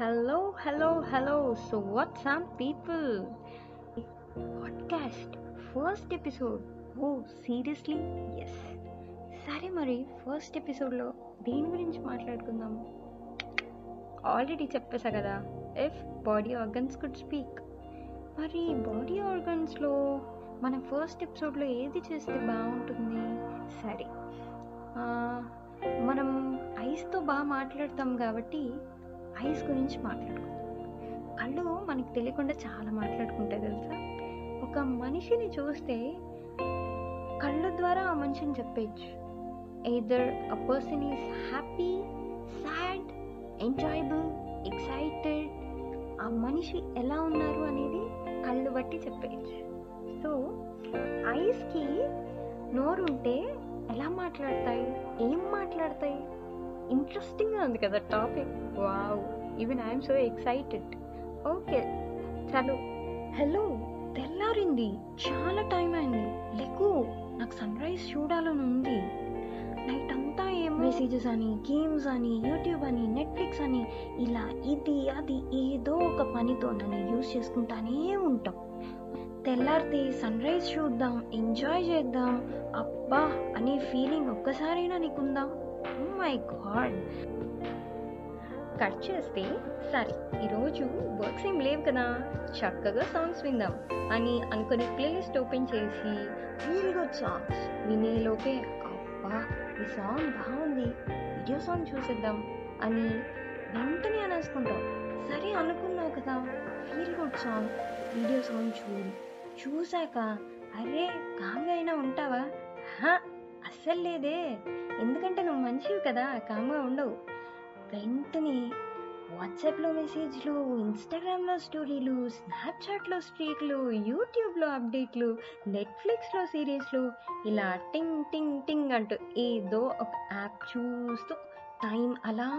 Hello hello hello so what some people podcast first episode oh seriously yes సరే మరి first ఎపిసోడ్లో దేని గురించి మాట్లాడుకుందాం? ఆల్రెడీ చెప్పేశా కదా if body organs could speak మరి బాడీ ఆర్గన్స్లో మనం ఫస్ట్ ఎపిసోడ్లో ఏది చేస్తే బాగుంటుంది? సరే. మనం ఐస్తో బాగా మాట్లాడతాం కాబట్టి ఐస్ గురించి మాట్లాడుకుందాం. కళ్ళు మనకు తెలియకుండా చాలా మాట్లాడుకుంటాయి తెలుసా? ఒక మనిషిని చూస్తే కళ్ళ ద్వారా ఆ మనిషిని చెప్పేయచ్చు either a person is happy sad enjoyable excited ఆ మనిషి ఎలా ఉన్నారు అనేది కళ్ళు బట్టి చెప్పేయచ్చు సో ఐస్కి నోరుంటే ఎలా మాట్లాడతాయి? ఏం మాట్లాడతాయి? ఇంట్రెస్టింగ్గా ఉంది కదా topic wow even I'm so excited okay చాలు హలో తెల్లారింది. చాలా టైం అయింది. లేకు నాకు సన్ రైజ్ చూడాలని ఉంది. నైట్ అంతా ఏం మెసేజెస్ అని గేమ్స్ అని యూట్యూబ్ అని నెట్ఫ్లిక్స్ అని ఇలా ఇది అది ఏదో ఒక పనితో నన్ను యూస్ చేసుకుంటానే ఉంటాం. తెల్లారితే సన్ రైజ్ చూద్దాం ఎంజాయ్ చేద్దాం. అబ్బా అనే ఫీలింగ్ ఒక్కసారైనా నీకుందా? మై గాడ్ కట్ చేస్తే సరే ఈరోజు వర్క్స్ ఏం లేవు కదా. చక్కగా సాంగ్స్ విందాం అని అనుకుని ప్లేలిస్ట్ ఓపెన్ చేసి ఫీల్ గుడ్ సాంగ్స్ వినేలోపే అబ్బా ఈ సాంగ్ బాగుంది. వీడియో సాంగ్ చూసేద్దాం. అని వెంటనే అనేసుకుంటాం. సరే అనుకున్నావు కదా. Feel good song video song చూడు. చూశాక అరే కామ్గా అయినా ఉంటావా? హా అస్సలు లేదే. ఎందుకంటే నువ్వు మంచివి కదా కామ్గా ఉండవు. వెంటనే వాట్సాప్లో మెసేజ్లు ఇన్స్టాగ్రామ్లో స్టోరీలు స్నాప్చాట్లో స్ట్రీక్లు యూట్యూబ్లో అప్డేట్లు నెట్ఫ్లిక్స్లో సిరీస్లు ఇలా టింగ్ టింగ్ టింగ్ అంటూ ఏదో ఒక యాప్ చూస్తూ టైం అలా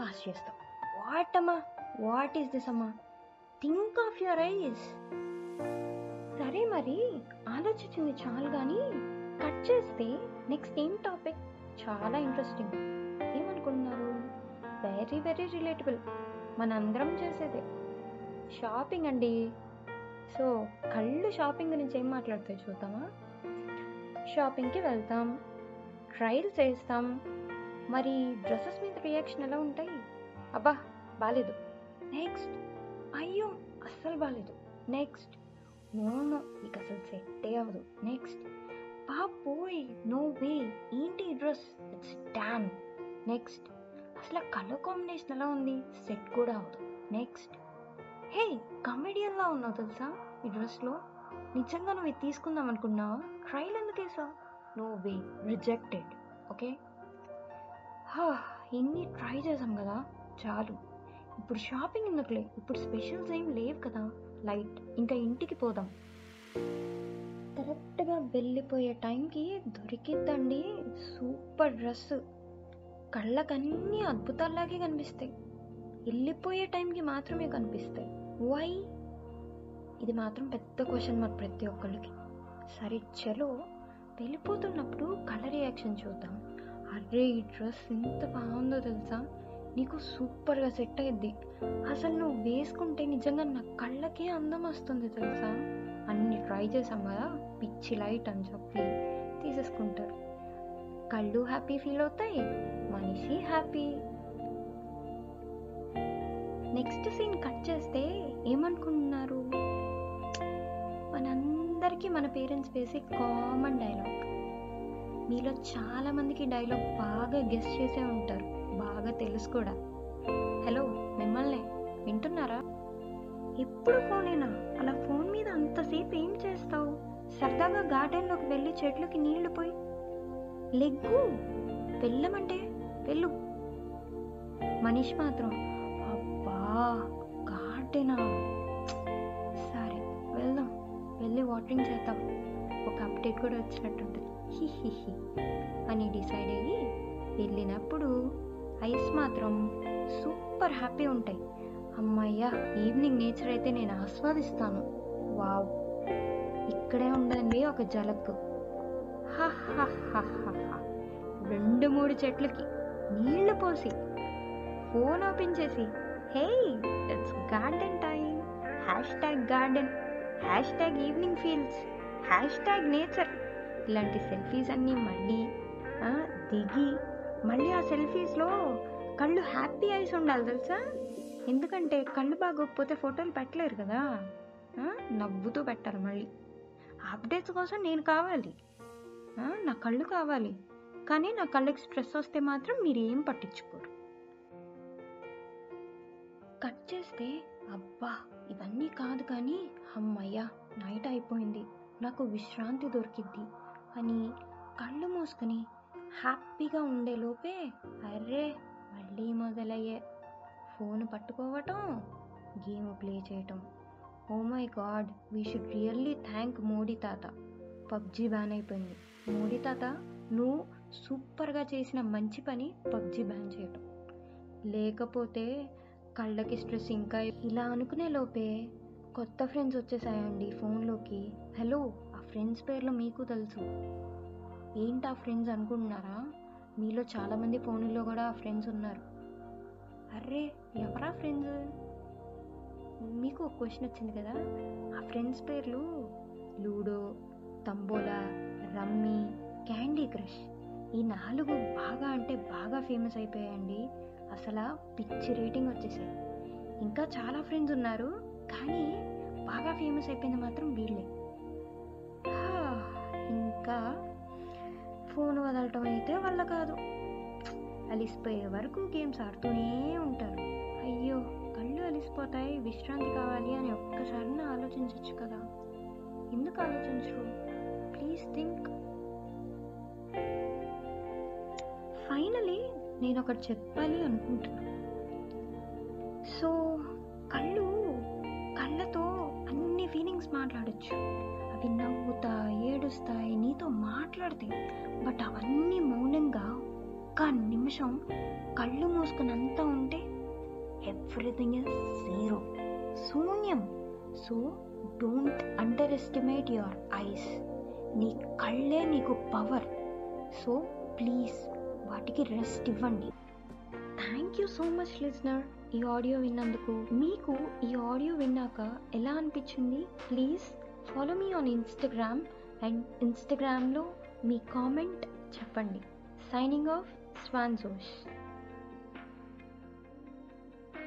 పాస్ చేస్తాం. వాట్ అమ్మా వాట్ ఈస్ దిస్ అమ్మా? Think of your eyes. సరే మరి ఆలోచించింది చాలు కానీ కట్ చేస్తే నెక్స్ట్ ఏం టాపిక్ చాలా ఇంట్రెస్టింగ్ ఏమనుకుంటున్నారు? వెరీ వెరీ రిలేటబుల్ మనందరం చేసేదే. షాపింగ్ అండి. సో కళ్ళు షాపింగ్ గురించి ఏం మాట్లాడతాయి చూద్దామా? షాపింగ్కి వెళ్తాం. ట్రయల్స్ వేస్తాం మరి డ్రెస్సెస్ మీద రియాక్షన్ ఎలా ఉంటాయి? అబ్బా బాలేదు. నెక్స్ట్ అయ్యో అస్సలు బాలేదు. నెక్స్ట్ నో నో నీకు అసలు సెట్టే అవ్వదు. నెక్స్ట్ బాబోయ్ నో వే ఏంటి ఈ డ్రెస్? ఇట్స్ డాన్ నెక్స్ట్ అసలు ఆ కలర్ కాంబినేషన్ ఎలా ఉంది? సెట్ కూడా అవ్వదు. నెక్స్ట్ హే కమెడియన్లా ఉన్నావు తెలుసా ఈ డ్రెస్లో నిజంగా నువ్వు ఇది తీసుకుందాం అనుకున్నావా? ట్రైల్ ఎందుకు నో వే రిజెక్టెడ్ ఓకే ఇన్ని ట్రై చేసాం కదా. చాలు. ఇప్పుడు షాపింగ్ ఎందుకులే? ఇప్పుడు స్పెషల్స్ ఏం లేవు కదా. లైట్ ఇంకా ఇంటికి పోదాం. కరెక్ట్గా వెళ్ళిపోయే టైంకి దొరికిద్దండి. Super dress. కళ్ళకన్నీ అద్భుతాల్లాగే కనిపిస్తాయి. వెళ్ళిపోయే టైంకి మాత్రమే కనిపిస్తాయి. వై ఇది మాత్రం పెద్ద క్వశ్చన్ మరి ప్రతి ఒక్కరికి సరే చలో. వెళ్ళిపోతున్నప్పుడు కలర్ రియాక్షన్ చూద్దాం. అరే ఈ డ్రెస్ ఎంత బాగుందో తెలుసా? నీకు సూపర్గా సెట్ అయ్యిద్ది అసలు నువ్వు వేసుకుంటే నిజంగా నా కళ్ళకే అందం వస్తుంది తెలుసా? అన్ని ట్రై చేసాం కదా పిచ్చి లైట్ అని చెప్పి తీసేసుకుంటారు. కళ్ళు హ్యాపీ ఫీల్ అవుతాయి మనిషి హ్యాపీ. నెక్స్ట్ సీన్ కట్ చేస్తే ఏమనుకుంటున్నారు? మనందరికీ మన పేరెంట్స్ వేసే కామన్ డైలాగ్. మీలో చాలా మందికి డైలాగ్ బాగా గెస్ట్ చేసే ఉంటారు బాగా తెలుసు కూడా. హలో మిమ్మల్ని వింటున్నారా? ఎప్పుడు ఫోనేనా అలా ఫోన్ మీద అంతసేపు ఏం చేస్తావు? సరదాగా గార్డెన్లోకి వెళ్ళి చెట్లకి నీళ్ళు పోయి. లెగ్గు! వెళ్ళమంటే వెళ్ళు. మనిషి మాత్రం అబ్బా గార్డెనా? సరే వెళ్దాం. వెళ్ళి వాటరింగ్ చేద్దాం. ఒక అప్డేట్ కూడా వచ్చినట్టుంది. హి హి హి అని డిసైడ్ అయ్యి వెళ్ళినప్పుడు ఐస్ మాత్రం సూపర్ హ్యాపీ ఉంటాయి. అమ్మయ్యా ఈవినింగ్ నేచర్ అయితే నేను ఆస్వాదిస్తాను. వావ్. ఇక్కడే ఉందండి ఒక జలక్. హ హ హ హ రెండు మూడు చెట్లకి నీళ్ళు పోసి ఫోన్ ఓపెన్ చేసి hey it's garden time hashtag garden hashtag evening feels hashtag nature ఇలాంటి సెల్ఫీస్ అన్నీ మళ్ళీ ఆ, దిగి మళ్ళీ ఆ సెల్ఫీస్లో కళ్ళు హ్యాపీ ఐస్ ఉండాలి తెలుసా? ఎందుకంటే కళ్ళు బాగోకపోతే ఫోటోలు పెట్టలేరు కదా? నవ్వుతూ పెట్టాలి మళ్ళీ. అప్డేట్స్ కోసం నేను కావాలి. నా కళ్ళు కావాలి. కానీ నా కళ్ళకి స్ట్రెస్ వస్తే మాత్రం మీరు ఏం పట్టించుకోరు. కట్ చేస్తే అబ్బా ఇవన్నీ కాదు కానీ అమ్మయ్యా నైట్ అయిపోయింది. నాకు విశ్రాంతి దొరికిద్ది. అని కళ్ళు మూసుకొని హ్యాపీగా ఉండే లోపే అర్రే మళ్ళీ మొదలయ్యే. ఫోన్ పట్టుకోవటం గేమ్ ప్లే చేయటం. ఓ my god we should really thank Modi తాత. పబ్జీ బ్యాన్ అయిపోయింది. మోడీ తాత నువ్వు సూపర్గా చేసిన మంచి పని పబ్జీ బ్యాన్ చేయటం. లేకపోతే కళ్ళకి స్ట్రెస్ ఇంకా ఇలా అనుకునే లోపే కొత్త ఫ్రెండ్స్ వచ్చేసాయండి ఫోన్లోకి. హలో ఆ ఫ్రెండ్స్ పేర్లు మీకు తెలుసు. ఏంటి ఆ ఫ్రెండ్స్ అనుకుంటున్నారా? మీలో చాలామంది ఫోన్లో కూడా ఆ ఫ్రెండ్స్ ఉన్నారు. అర్రే ఎవరా ఫ్రెండ్స్? మీకు ఒక క్వశ్చన్ వచ్చింది కదా? ఆ ఫ్రెండ్స్ పేర్లు ludo tambola rummy candy crush. ఈ నాలుగు బాగా అంటే బాగా ఫేమస్ అయిపోయాయండి. అసలు పిచ్చి రేటింగ్ వచ్చేసాయి. ఇంకా చాలా ఫ్రెండ్స్ ఉన్నారు కానీ బాగా ఫేమస్ అయిపోయింది మాత్రం వీళ్ళే. ఇంకా ఫోన్ వదలటం అయితే వాళ్ళ కాదు. అలిసిపోయే వరకు గేమ్స్ ఆడుతూనే ఉంటారు. అయ్యో కళ్ళు అలిసిపోతాయి. విశ్రాంతి కావాలి అని ఒక్కసారి ఆలోచించవచ్చు కదా. ఎందుకు ఆలోచించరు? Please think. ఫైనలీ నేను ఒకటి చెప్పాలి అనుకుంటున్నాను సో కళ్ళు కళ్ళతో అన్ని ఫీలింగ్స్ మాట్లాడచ్చు. అవి నవ్వుతాయి ఏడుస్తాయి నీతో మాట్లాడతాయి బట్ అవన్నీ మౌనంగా ఒక్క నిమిషం కళ్ళు మూసుకున్నంత ఉంటే ఎవ్రీథింగ్ ఇస్ జీరో. శూన్యం. So don't underestimate your eyes. నీ కళ్ళే నీకు పవర్. సో ప్లీజ్ వాటికి రెస్ట్ ఇవ్వండి. Thank you so much listener. ఈ ఆడియో విన్నందుకు మీకు ఈ ఆడియో విన్నాక ఎలా అనిపించింది? Please follow me on Instagram and ఇన్స్టాగ్రామ్లో మీ కామెంట్ చెప్పండి. Signing off. Swanzos